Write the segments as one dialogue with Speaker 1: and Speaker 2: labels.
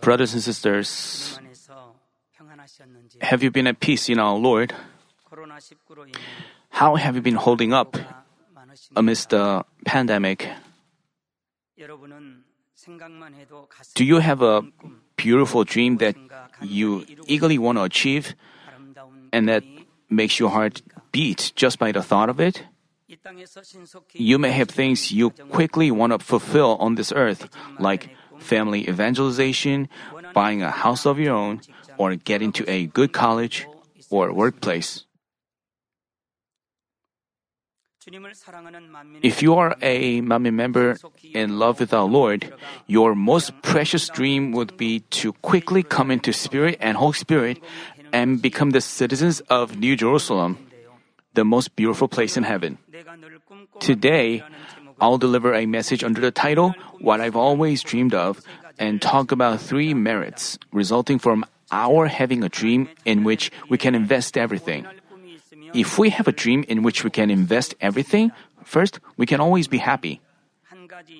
Speaker 1: Brothers and sisters, have you been at peace in our Lord? How have you been holding up amidst the pandemic? Do you have a beautiful dream that you eagerly want to achieve and that makes your heart beat just by the thought of it? You may have things you quickly want to fulfill on this earth, like family evangelization, buying a house of your own, or getting to a good college or workplace. If you are a Manmin member in love with our Lord, your most precious dream would be to quickly come into Spirit and Whole Spirit and become the citizens of New Jerusalem, the most beautiful place in heaven. Today, I'll deliver a message under the title, What I've Always Dreamed of, and talk about three merits resulting from our having a dream in which we can invest everything. If we have a dream in which we can invest everything, first, we can always be happy.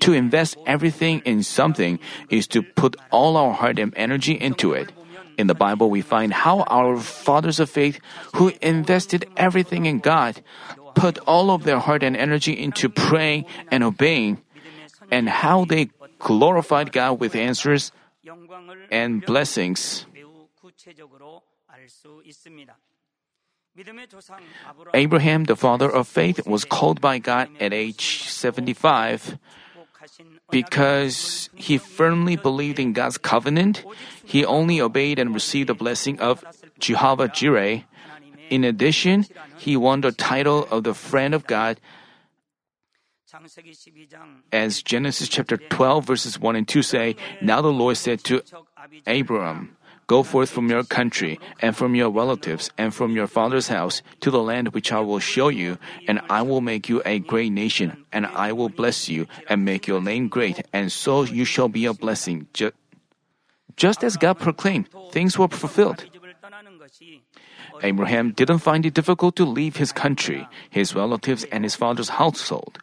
Speaker 1: To invest everything in something is to put all our heart and energy into it. In the Bible, we find how our fathers of faith, who invested everything in God, put all of their heart and energy into praying and obeying, and how they glorified God with answers and blessings. Abraham, the father of faith, was called by God at age 75. Because he firmly believed in God's covenant, he only obeyed and received the blessing of Jehovah Jireh. In addition, he won the title of the friend of God as Genesis chapter 12, verses 1 and 2 say, Now the Lord said to Abram, Go forth from your country, and from your relatives, and from your father's house, to the land which I will show you, and I will make you a great nation, and I will bless you, and make your name great, and so you shall be a blessing. Just as God proclaimed, things were fulfilled. Abraham didn't find it difficult to leave his country, his relatives, and his father's household.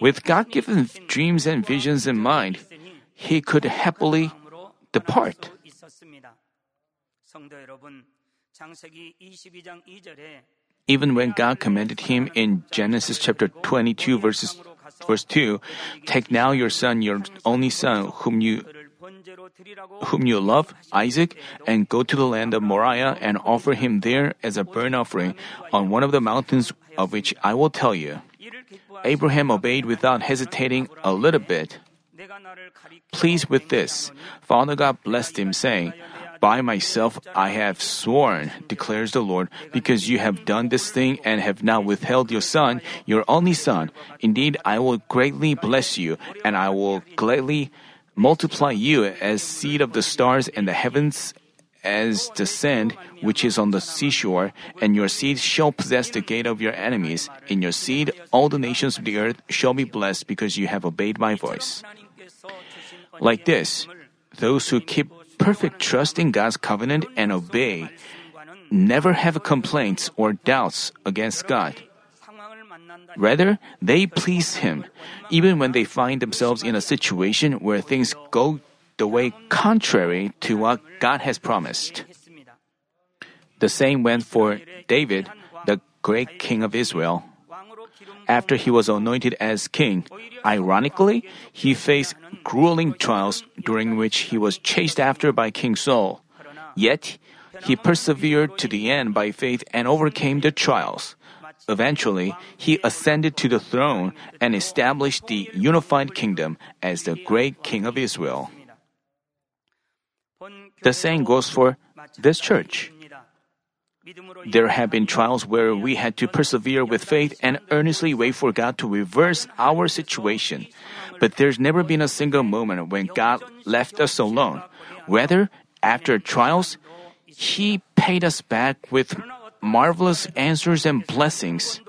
Speaker 1: With God given dreams and visions in mind, he could happily depart. Even when God commanded him in Genesis chapter 22, verses, verse 2, Take now your son, your only son, whom you whom you love, Isaac, and go to the land of Moriah and offer him there as a burnt offering on one of the mountains of which I will tell you. Abraham obeyed without hesitating a little bit. Pleased with this, Father God blessed him, saying, By myself I have sworn, declares the Lord, because you have done this thing and have not withheld your son, your only son. Indeed, I will greatly bless you, and I will gladly multiply you as seed of the stars in the heavens as the sand which is on the seashore, and your seed shall possess the gate of your enemies. In your seed, all the nations of the earth shall be blessed because you have obeyed my voice. Like this, those who keep perfect trust in God's covenant and obey never have complaints or doubts against God. Rather, they please Him, even when they find themselves in a situation where things go the way contrary to what God has promised. The same went for David, the great king of Israel. After he was anointed as king, ironically, he faced grueling trials during which he was chased after by King Saul. Yet, he persevered to the end by faith and overcame the trials. Eventually, he ascended to the throne and established the unified kingdom as the great king of Israel. The same goes for this church. There have been trials where we had to persevere with faith and earnestly wait for God to reverse our situation. But there's never been a single moment when God left us alone. Whether after trials, He paid us back with marvelous answers and blessings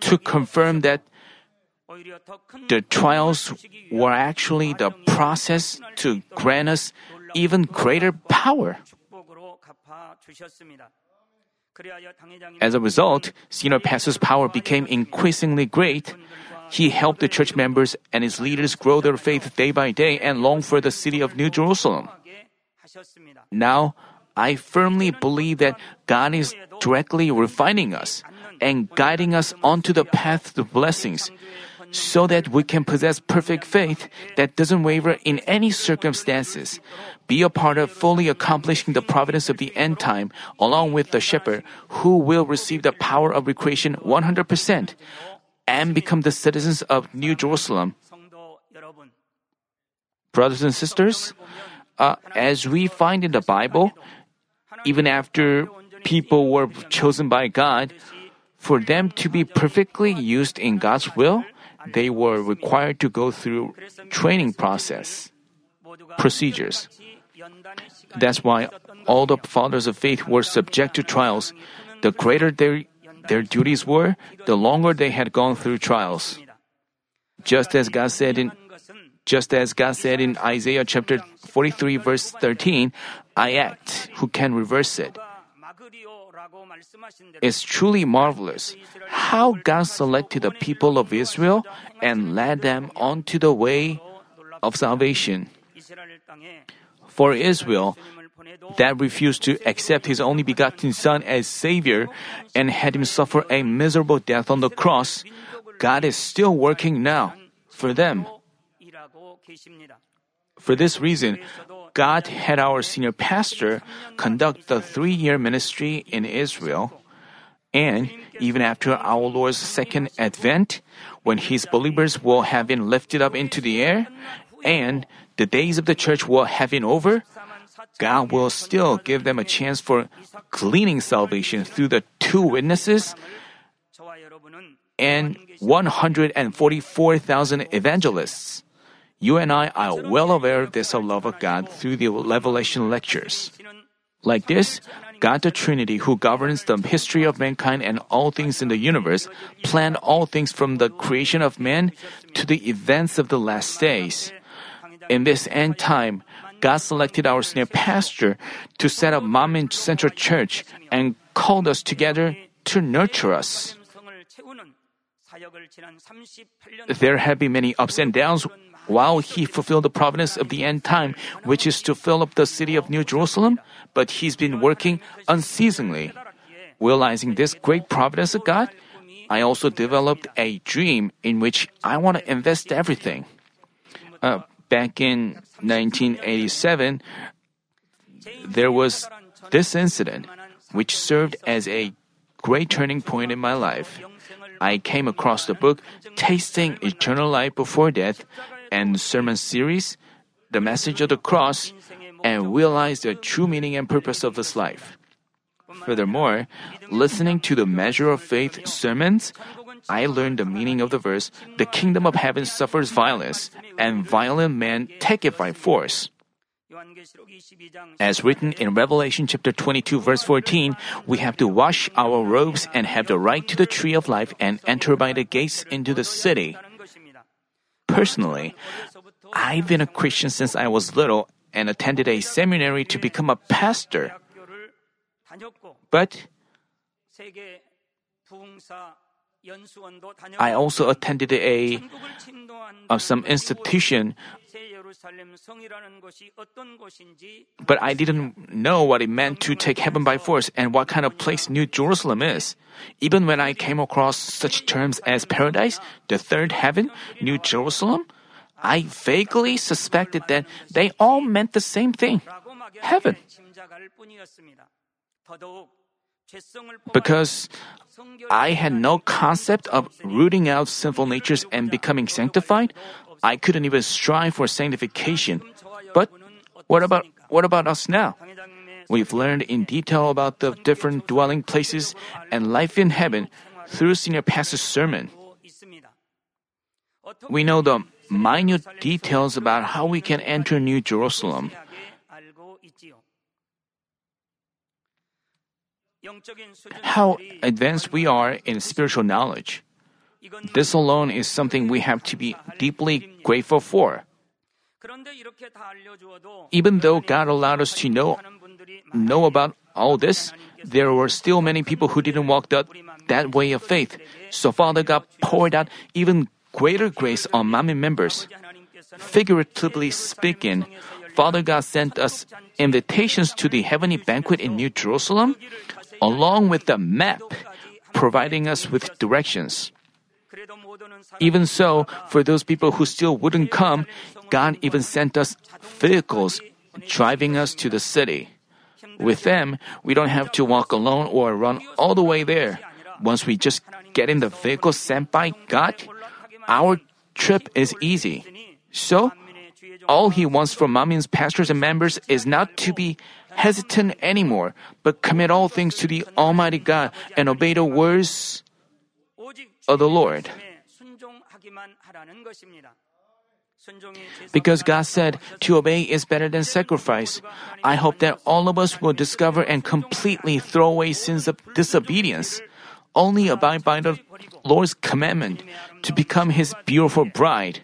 Speaker 1: to confirm that the trials were actually the process to grant us even greater power. As a result, Senior Pastor's power became increasingly great. He helped the church members and his leaders grow their faith day by day and long for the city of New Jerusalem. Now, I firmly believe that God is directly refining us and guiding us onto the path to blessings so that we can possess perfect faith that doesn't waver in any circumstances, be a part of fully accomplishing the providence of the end time, along with the shepherd who will receive the power of recreation 100%, and become the citizens of New Jerusalem. Brothers and sisters, uh, as we find in the Bible, even after people were chosen by God, for them to be perfectly used in God's will, they were required to go through training process procedures. That's why all the fathers of faith were subject to trials. The greater their their duties were, the longer they had gone through trials. Just as God said in just as God said in Isaiah chapter 43 verse 13, I act, who can reverse it? It's truly marvelous how God selected the people of Israel and led them onto the way of salvation. For Israel, that refused to accept his only begotten Son as Savior and had him suffer a miserable death on the cross, God is still working now for them. For this reason, God had our senior pastor conduct the three year ministry in Israel. And even after our Lord's second advent, when his believers will have been lifted up into the air, and the days of the church will have been over, God will still give them a chance for gleaning salvation through the two witnesses and 144,000 evangelists. You and I are well aware of this love of God through the Revelation lectures. Like this, God the Trinity, who governs the history of mankind and all things in the universe, planned all things from the creation of man to the events of the last days. In this end time, God selected our senior pastor to set up Manmin Central Church and called us together to nurture us. There have been many ups and downs while he fulfilled the providence of the end time, which is to fill up the city of New Jerusalem, but he's been working unceasingly. Realizing this great providence of God, I also developed a dream in which I want to invest everything. Uh, back in 1987, there was this incident which served as a great turning point in my life. I came across the book Tasting Eternal Life Before Death and sermon series, The Message of the Cross, and realize the true meaning and purpose of this life. Furthermore, listening to the Measure of Faith sermons, I learned the meaning of the verse, The kingdom of heaven suffers violence, and violent men take it by force. As written in Revelation chapter 22 verse 14, we have to wash our robes and have the right to the tree of life and enter by the gates into the city. Personally, I've been a Christian since I was little and attended a seminary to become a pastor. But I also attended a of some institution. but I didn't know what it meant to take heaven by force and what kind of place New Jerusalem is. Even when I came across such terms as paradise, the third heaven, New Jerusalem, I vaguely suspected that they all meant the same thing. heaven. Because I had no concept of rooting out sinful natures and becoming sanctified, I couldn't even strive for sanctification. But what about what about us now? We've learned in detail about the different dwelling places and life in heaven through Senior Pastor's sermon. We know the minute details about how we can enter New Jerusalem. How advanced we are in spiritual knowledge. This alone is something we have to be deeply grateful for. Even though God allowed us to know, know about all this, there were still many people who didn't walk that, that way of faith. So Father God poured out even greater grace on Manmin members. Figuratively speaking, Father God sent us invitations to the heavenly banquet in New Jerusalem, along with the map, providing us with directions. Even so, for those people who still wouldn't come, God even sent us vehicles driving us to the city. With them, we don't have to walk alone or run all the way there. Once we just get in the vehicle sent by God, our trip is easy. So, all he wants from Manmin's pastors and members is not to be hesitant anymore, but commit all things to the Almighty God and obey the words of the Lord. Because God said to obey is better than sacrifice, I hope that all of us will discover and completely throw away sins of disobedience. Only abide by the Lord's commandment to become His beautiful bride.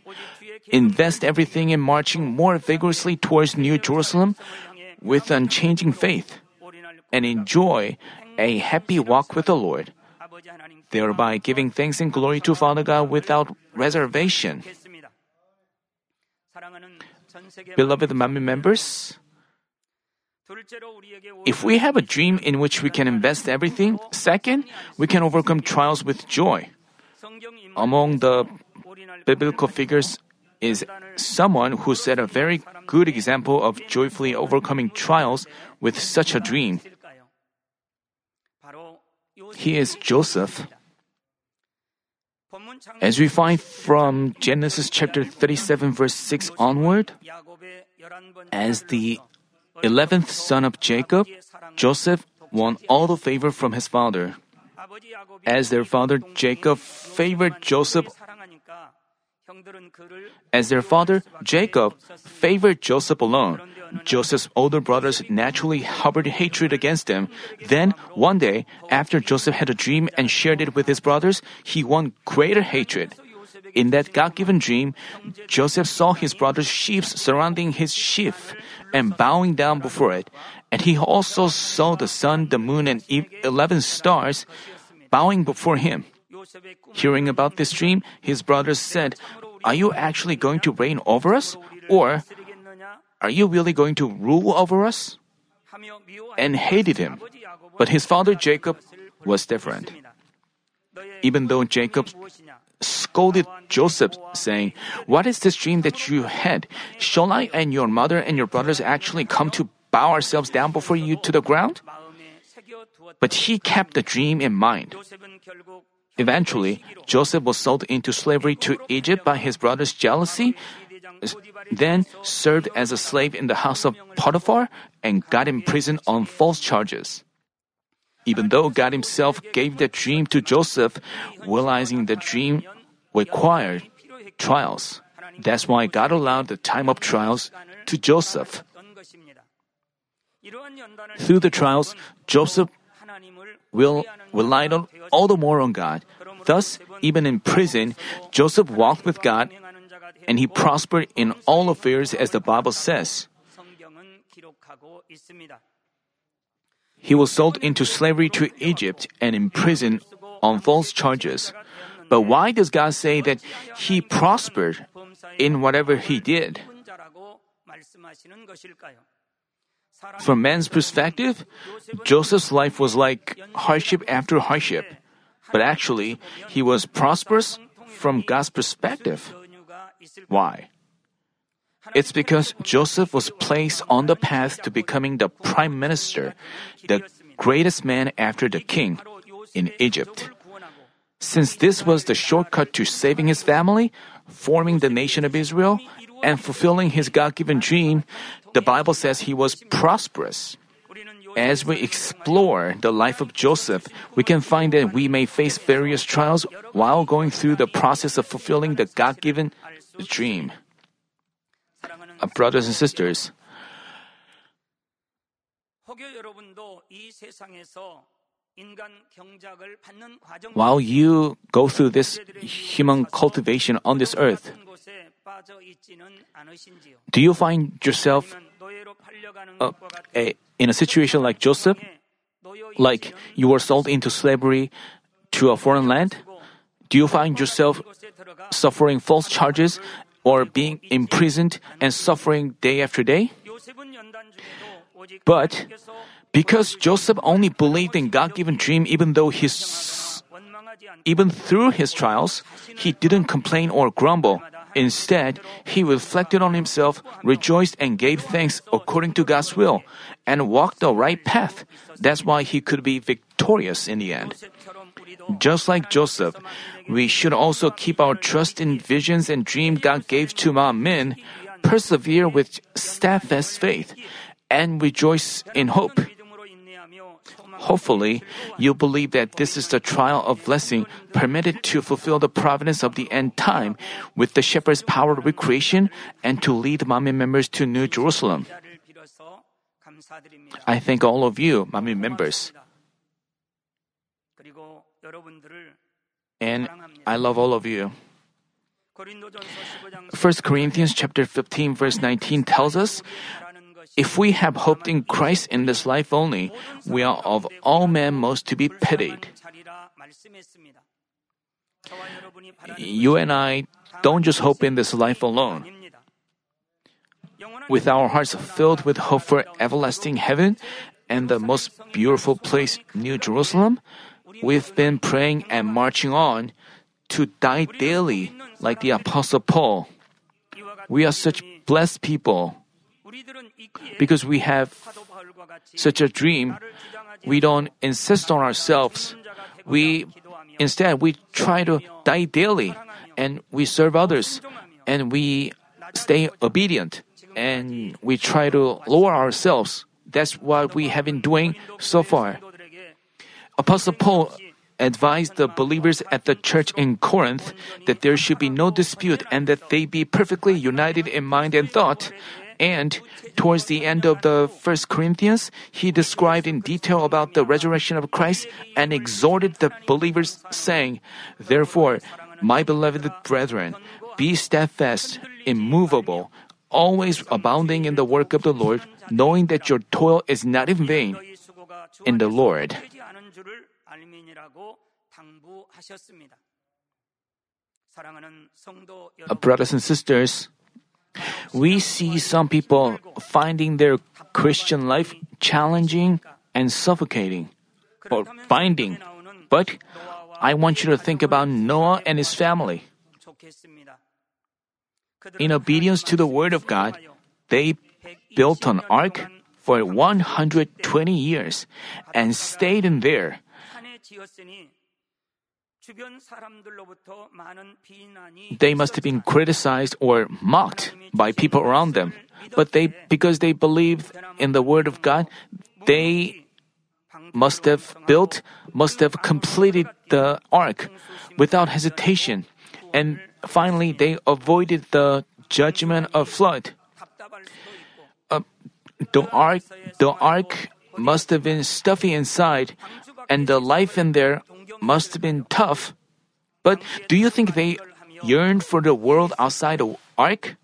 Speaker 1: Invest everything in marching more vigorously towards New Jerusalem with unchanging faith and enjoy a happy walk with the Lord, thereby giving thanks and glory to Father God without reservation. Beloved Manmin members, if we have a dream in which we can invest everything, second, we can overcome trials with joy. Among the biblical figures is someone who set a very good example of joyfully overcoming trials with such a dream. He is Joseph. As we find from Genesis chapter 37 verse 6 onward, as the 11th son of Jacob, Joseph won all the favor from his father. As their father Jacob favored Joseph as their father, Jacob, favored Joseph alone. Joseph's older brothers naturally harbored hatred against him. Then, one day, after Joseph had a dream and shared it with his brothers, he won greater hatred. In that God given dream, Joseph saw his brother's sheep surrounding his sheaf and bowing down before it. And he also saw the sun, the moon, and eleven stars bowing before him. Hearing about this dream, his brothers said, Are you actually going to reign over us? Or are you really going to rule over us? And hated him. But his father Jacob was different. Even though Jacob scolded Joseph, saying, What is this dream that you had? Shall I and your mother and your brothers actually come to bow ourselves down before you to the ground? But he kept the dream in mind. Eventually, Joseph was sold into slavery to Egypt by his brother's jealousy, then served as a slave in the house of Potiphar, and got imprisoned on false charges. Even though God Himself gave the dream to Joseph, realizing the dream required trials. That's why God allowed the time of trials to Joseph. Through the trials, Joseph will relied on all the more on God. Thus, even in prison, Joseph walked with God and he prospered in all affairs as the Bible says. He was sold into slavery to Egypt and imprisoned on false charges. But why does God say that he prospered in whatever he did? From man's perspective, Joseph's life was like hardship after hardship. But actually, he was prosperous from God's perspective. Why? It's because Joseph was placed on the path to becoming the prime minister, the greatest man after the king in Egypt. Since this was the shortcut to saving his family, forming the nation of Israel, and fulfilling his God given dream, the Bible says he was prosperous. As we explore the life of Joseph, we can find that we may face various trials while going through the process of fulfilling the God given dream. Uh, brothers and sisters, while you go through this human cultivation on this earth, do you find yourself uh, a, in a situation like Joseph? Like you were sold into slavery to a foreign land? Do you find yourself suffering false charges or being imprisoned and suffering day after day? But because Joseph only believed in God-given dream even though his even through his trials, he didn't complain or grumble. Instead, he reflected on himself, rejoiced, and gave thanks according to God's will, and walked the right path. That's why he could be victorious in the end. Just like Joseph, we should also keep our trust in visions and dream God gave to Manmin, persevere with steadfast faith, and rejoice in hope. Hopefully, you believe that this is the trial of blessing permitted to fulfill the providence of the end time with the shepherd's power of recreation and to lead Manmin members to New Jerusalem. I thank all of you, Manmin members. And I love all of you. 1 Corinthians chapter 15 verse 19 tells us if we have hoped in Christ in this life only, we are of all men most to be pitied. You and I don't just hope in this life alone. With our hearts filled with hope for everlasting heaven and the most beautiful place, New Jerusalem, we've been praying and marching on to die daily like the Apostle Paul. We are such blessed people. Because we have such a dream, we don't insist on ourselves. We instead we try to die daily and we serve others and we stay obedient and we try to lower ourselves. That's what we have been doing so far. Apostle Paul advised the believers at the church in Corinth that there should be no dispute and that they be perfectly united in mind and thought. And towards the end of the first Corinthians, he described in detail about the resurrection of Christ and exhorted the believers saying, Therefore, my beloved brethren, be steadfast, immovable, always abounding in the work of the Lord, knowing that your toil is not in vain in the Lord. Uh, brothers and sisters, we see some people finding their Christian life challenging and suffocating or binding. But I want you to think about Noah and his family. In obedience to the word of God, they built an ark for 120 years and stayed in there. They must have been criticized or mocked by people around them. But they, because they believed in the word of God, they must have built, must have completed the ark without hesitation. And finally, they avoided the judgment of flood. Uh, the ark, the ark must have been stuffy inside, and the life in there must have been tough. But do you think they yearned for the world outside the ark?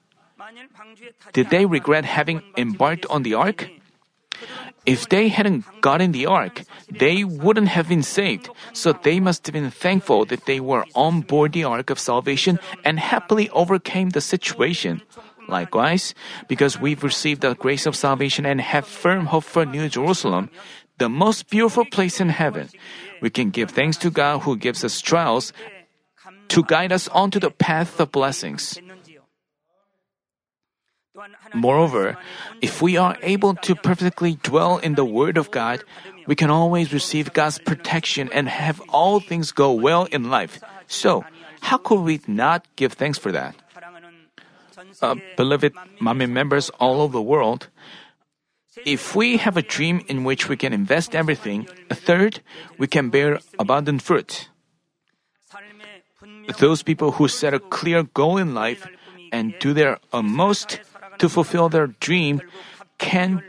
Speaker 1: Did they regret having embarked on the ark? If they hadn't gotten the ark, they wouldn't have been saved. So they must have been thankful that they were on board the ark of salvation and happily overcame the situation. Likewise, because we've received the grace of salvation and have firm hope for New Jerusalem, the most beautiful place in heaven, we can give thanks to God who gives us trials to guide us onto the path of blessings. Moreover, if we are able to perfectly dwell in the Word of God, we can always receive God's protection and have all things go well in life. So, how could we not give thanks for that? Uh, beloved Manmin members all over the world, if we have a dream in which we can invest everything, a third, we can bear abundant fruit. Those people who set a clear goal in life and do their utmost to fulfill their dream can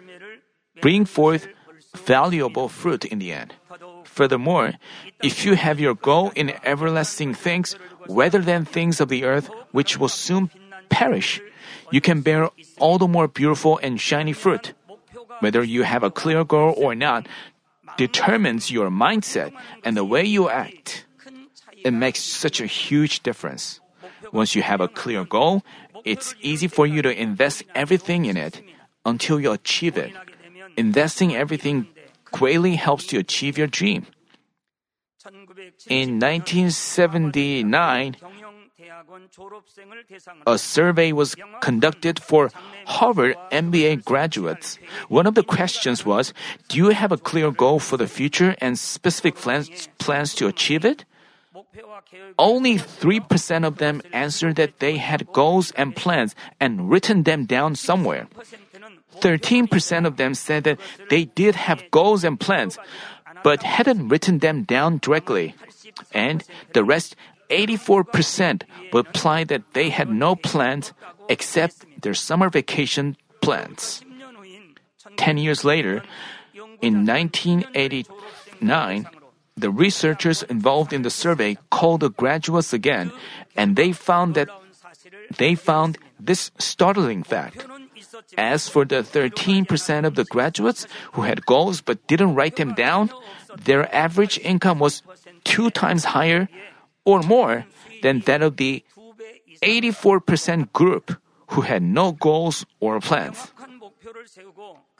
Speaker 1: bring forth valuable fruit in the end. Furthermore, if you have your goal in everlasting things rather than things of the earth which will soon perish, you can bear all the more beautiful and shiny fruit. Whether you have a clear goal or not determines your mindset and the way you act. it makes such a huge difference. Once you have a clear goal, it's easy for you to invest everything in it until you achieve it. Investing everything greatly helps to achieve your dream. In 1979, a survey was conducted for Harvard MBA graduates. One of the questions was Do you have a clear goal for the future and specific plans, plans to achieve it? Only 3% of them answered that they had goals and plans and written them down somewhere. 13% of them said that they did have goals and plans, but hadn't written them down directly. And the rest, 84%, replied that they had no plans except their summer vacation plans. 10 years later, in 1989, the researchers involved in the survey called the graduates again, and they found that they found this startling fact. As for the 13% of the graduates who had goals but didn't write them down, their average income was two times higher or more than that of the 84% group who had no goals or plans.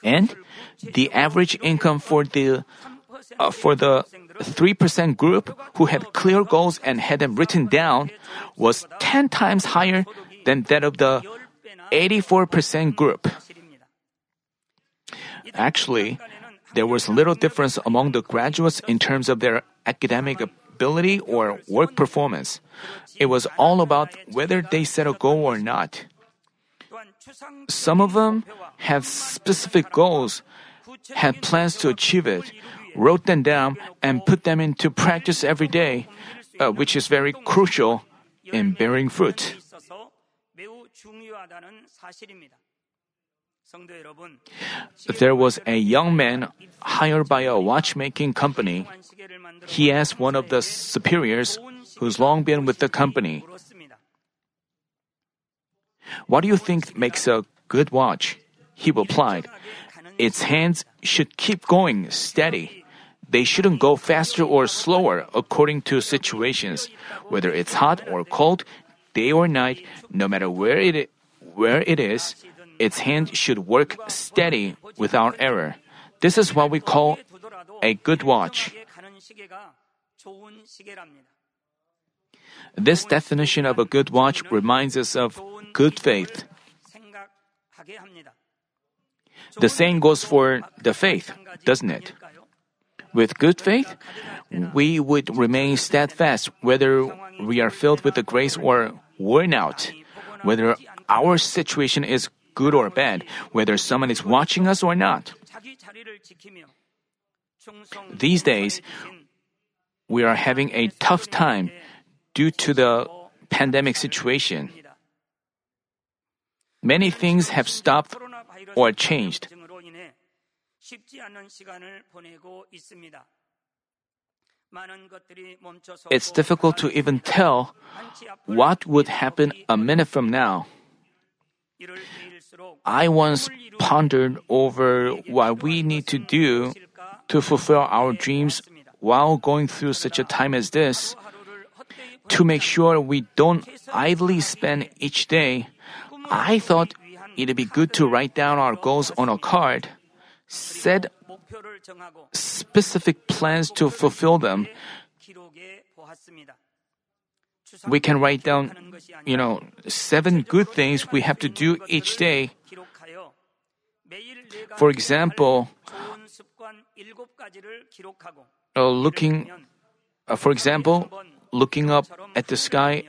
Speaker 1: And the average income for the uh, for the 3% group who had clear goals and had them written down was 10 times higher than that of the 84% group. Actually, there was little difference among the graduates in terms of their academic ability or work performance. It was all about whether they set a goal or not. Some of them had specific goals, had plans to achieve it, wrote them down, and put them into practice every day, uh, which is very crucial in bearing fruit. There was a young man hired by a watchmaking company. He asked one of the superiors who's long been with the company, What do you think makes a good watch? He replied, Its hands should keep going steady. They shouldn't go faster or slower according to situations, whether it's hot or cold, day or night, no matter where it, where it is, its hand should work steady without error. This is what we call a good watch. This definition of a good watch reminds us of good faith. The same goes for the faith, doesn't it? With good faith, we would remain steadfast whether we are filled with the grace or worn out, whether our situation is good or bad, whether someone is watching us or not. These days, we are having a tough time due to the pandemic situation. Many things have stopped or changed. It's difficult to even tell what would happen a minute from now. I once pondered over what we need to do to fulfill our dreams while going through such a time as this. To make sure we don't idly spend each day, I thought it'd be good to write down our goals on a card, set specific plans to fulfill them. We can write down, you know, seven good things we have to do each day. For example, uh, looking, uh, for example, looking up at the sky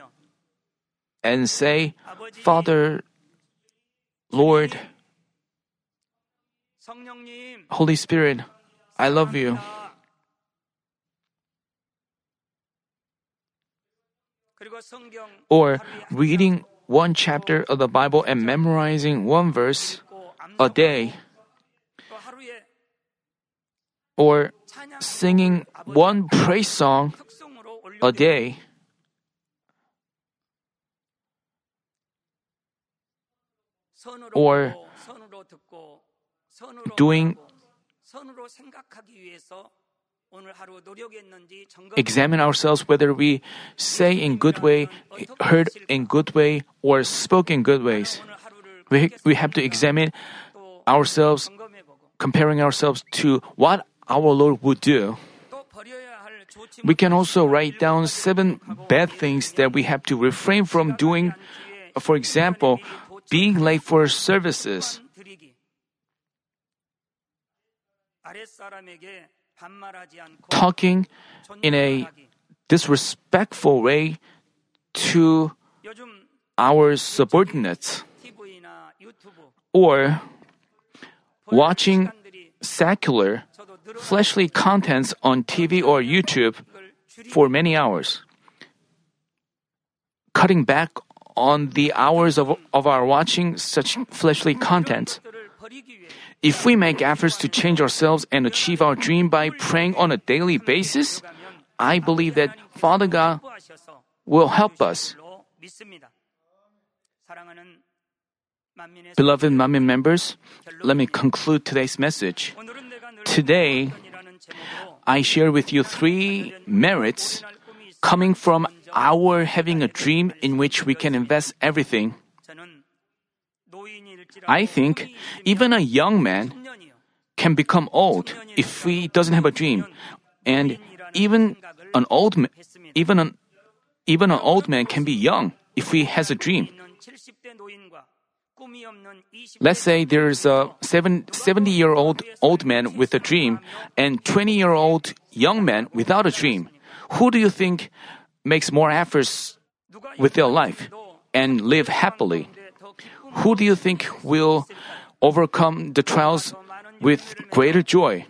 Speaker 1: and say, Father, Lord, Holy Spirit, I love you. Or reading one chapter of the Bible and memorizing one verse a day or singing one praise song a day. Or doing examine ourselves whether we say in good way heard in good way or spoke in good ways we, we have to examine ourselves comparing ourselves to what our Lord would do. We can also write down seven bad things that we have to refrain from doing. For example, being late for services. Talking in a disrespectful way to our subordinates. Or watching secular fleshly contents on TV or YouTube for many hours. Cutting back on the hours of, of our watching such fleshly content. If we make efforts to change ourselves and achieve our dream by praying on a daily basis, I believe that Father God will help us. Beloved Manmin members, let me conclude today's message. Today, I share with you three merits coming from our having a dream in which we can invest everything. I think even a young man can become old if he doesn't have a dream. And even an old man, even an even an old man can be young if he has a dream. Let's say there's a 70 year old old man with a dream and 20 year old young man without a dream. Who do you think makes more efforts with their life and live happily? Who do you think will overcome the trials with greater joy?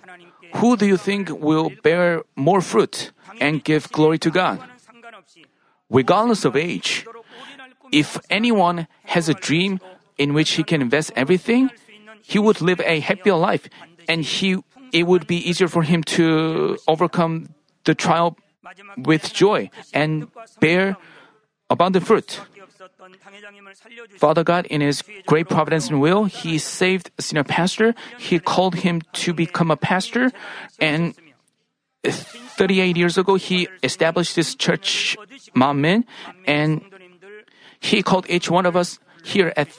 Speaker 1: Who do you think will bear more fruit and give glory to God? Regardless of age, if anyone has a dream in which he can invest everything, he would live a happier life and he, it would be easier for him to overcome the trial with joy and bear abundant fruit. Father God, in His great providence and will, He saved a senior pastor. He called him to become a pastor. And 38 years ago, He established this church, Manmin, and He called each one of us here at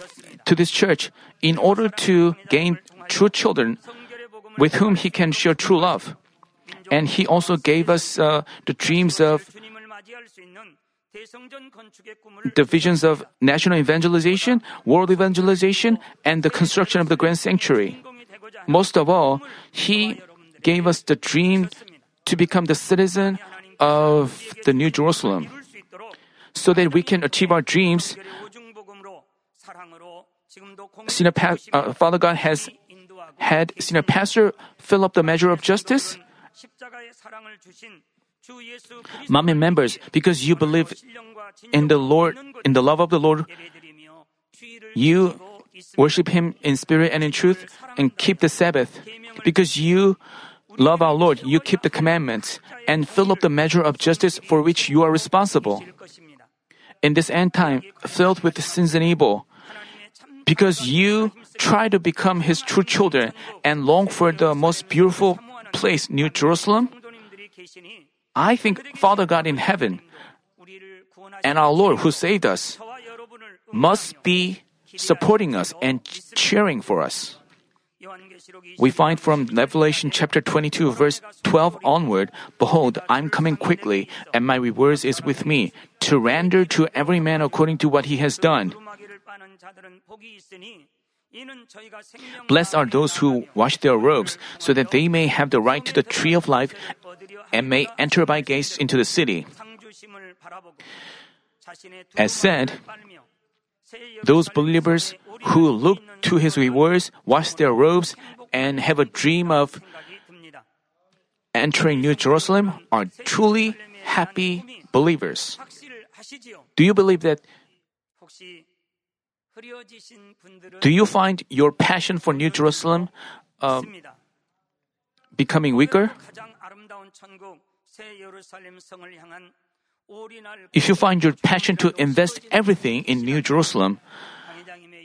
Speaker 1: to this church in order to gain true children with whom he can share true love. And he also gave us uh, the dreams of the visions of national evangelization, world evangelization, and the construction of the grand sanctuary. Most of all, he gave us the dream to become the citizen of the New Jerusalem so that we can achieve our dreams, senior pa- uh, Father God has had senior pastor fill up the measure of justice? Manmin members, because you believe in the Lord, in the love of the Lord, you worship Him in spirit and in truth and keep the Sabbath. Because you love our Lord, you keep the commandments and fill up the measure of justice for which you are responsible. In this end time, filled with sins and evil, because you try to become His true children and long for the most beautiful place, New Jerusalem? I think Father God in heaven and our Lord who saved us must be supporting us and cheering for us. We find from Revelation chapter 22, verse 12 onward Behold, I'm coming quickly, and my reward is with me, to render to every man according to what he has done. Blessed are those who wash their robes, so that they may have the right to the tree of life and may enter by gates into the city. As said, those believers who look to his rewards wash their robes and have a dream of entering New Jerusalem are truly happy believers. Do you believe that do you find your passion for New Jerusalem uh, becoming weaker? If you find your passion to invest everything in New Jerusalem,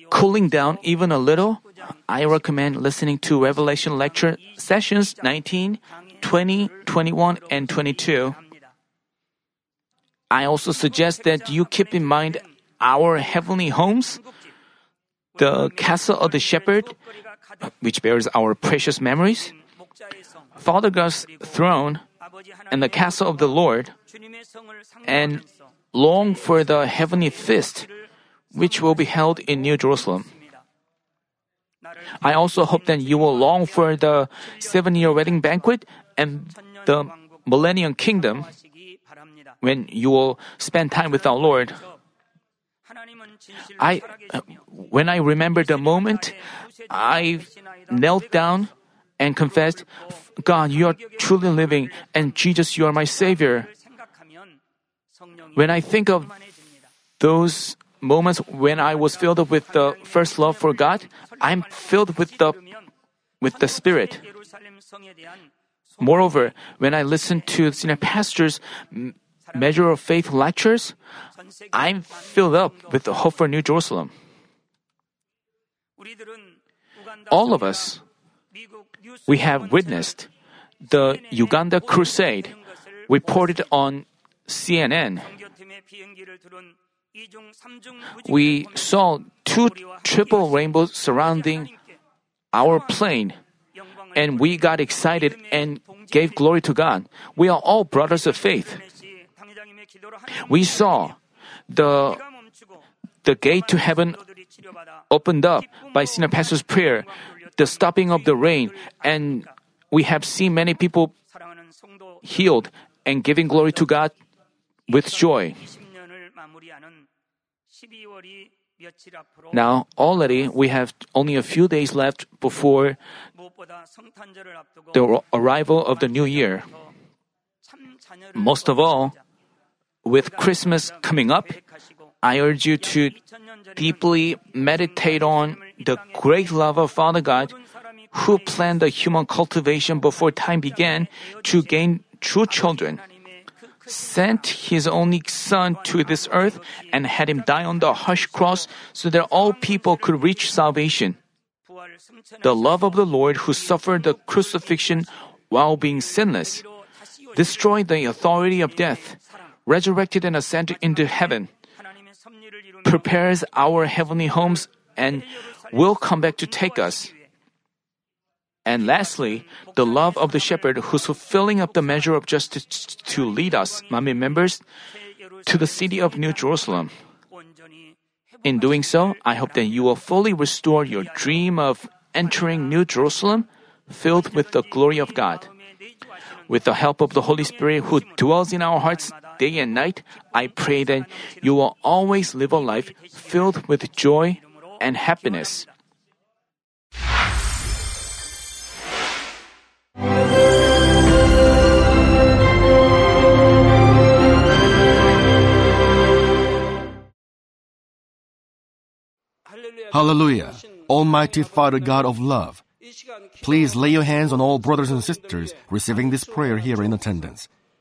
Speaker 1: cooling down even a little, I recommend listening to Revelation Lecture Sessions 19, 20, 21, and 22. I also suggest that you keep in mind our heavenly homes the castle of the shepherd, which bears our precious memories, Father God's throne, and the castle of the Lord, and long for the heavenly feast, which will be held in New Jerusalem. I also hope that you will long for the seven year wedding banquet and the millennium kingdom when you will spend time with our Lord. I, uh, when I remember the moment, I knelt down and confessed, God, you are truly living, and Jesus, you are my Savior. When I think of those moments when I was filled with the first love for God, I'm filled with the with the Spirit. Moreover, when I listen to senior pastors' measure of faith lectures, I'm filled up with the hope for New Jerusalem. All of us, we have witnessed the Uganda crusade reported on CNN. We saw two triple rainbows surrounding our plane, and we got excited and gave glory to God. We are all brothers of faith. We saw the the gate to heaven opened up by senior pastor's prayer, the stopping of the rain, and we have seen many people healed and giving glory to God with joy. Now, already we have only a few days left before the arrival of the new year. Most of all, with Christmas coming up, I urge you to deeply meditate on the great love of Father God who planned the human cultivation before time began to gain true children, sent his only son to this earth and had him die on the harsh cross so that all people could reach salvation. The love of the Lord who suffered the crucifixion while being sinless, destroyed the authority of death, resurrected and ascended into heaven, prepares our heavenly homes and will come back to take us. And lastly, the love of the shepherd who's fulfilling up the measure of justice to lead us, Manmin members, to the city of New Jerusalem. In doing so, I hope that you will fully restore your dream of entering New Jerusalem filled with the glory of God. With the help of the Holy Spirit who dwells in our hearts day and night, I pray that you will always live a life filled with joy and happiness.
Speaker 2: Hallelujah. Almighty Father God of love, please lay your hands on all brothers and sisters receiving this prayer here in attendance.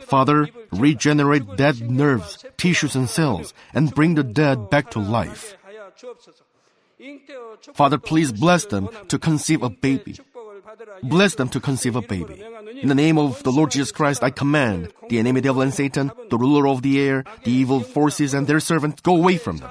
Speaker 2: Father, regenerate dead nerves, tissues, and cells, and bring the dead back to life. Father, please bless them to conceive a baby. Bless them to conceive a baby. In the name of the Lord Jesus Christ, I command the enemy devil and Satan, the ruler of the air, the evil forces, and their servants, go away from them.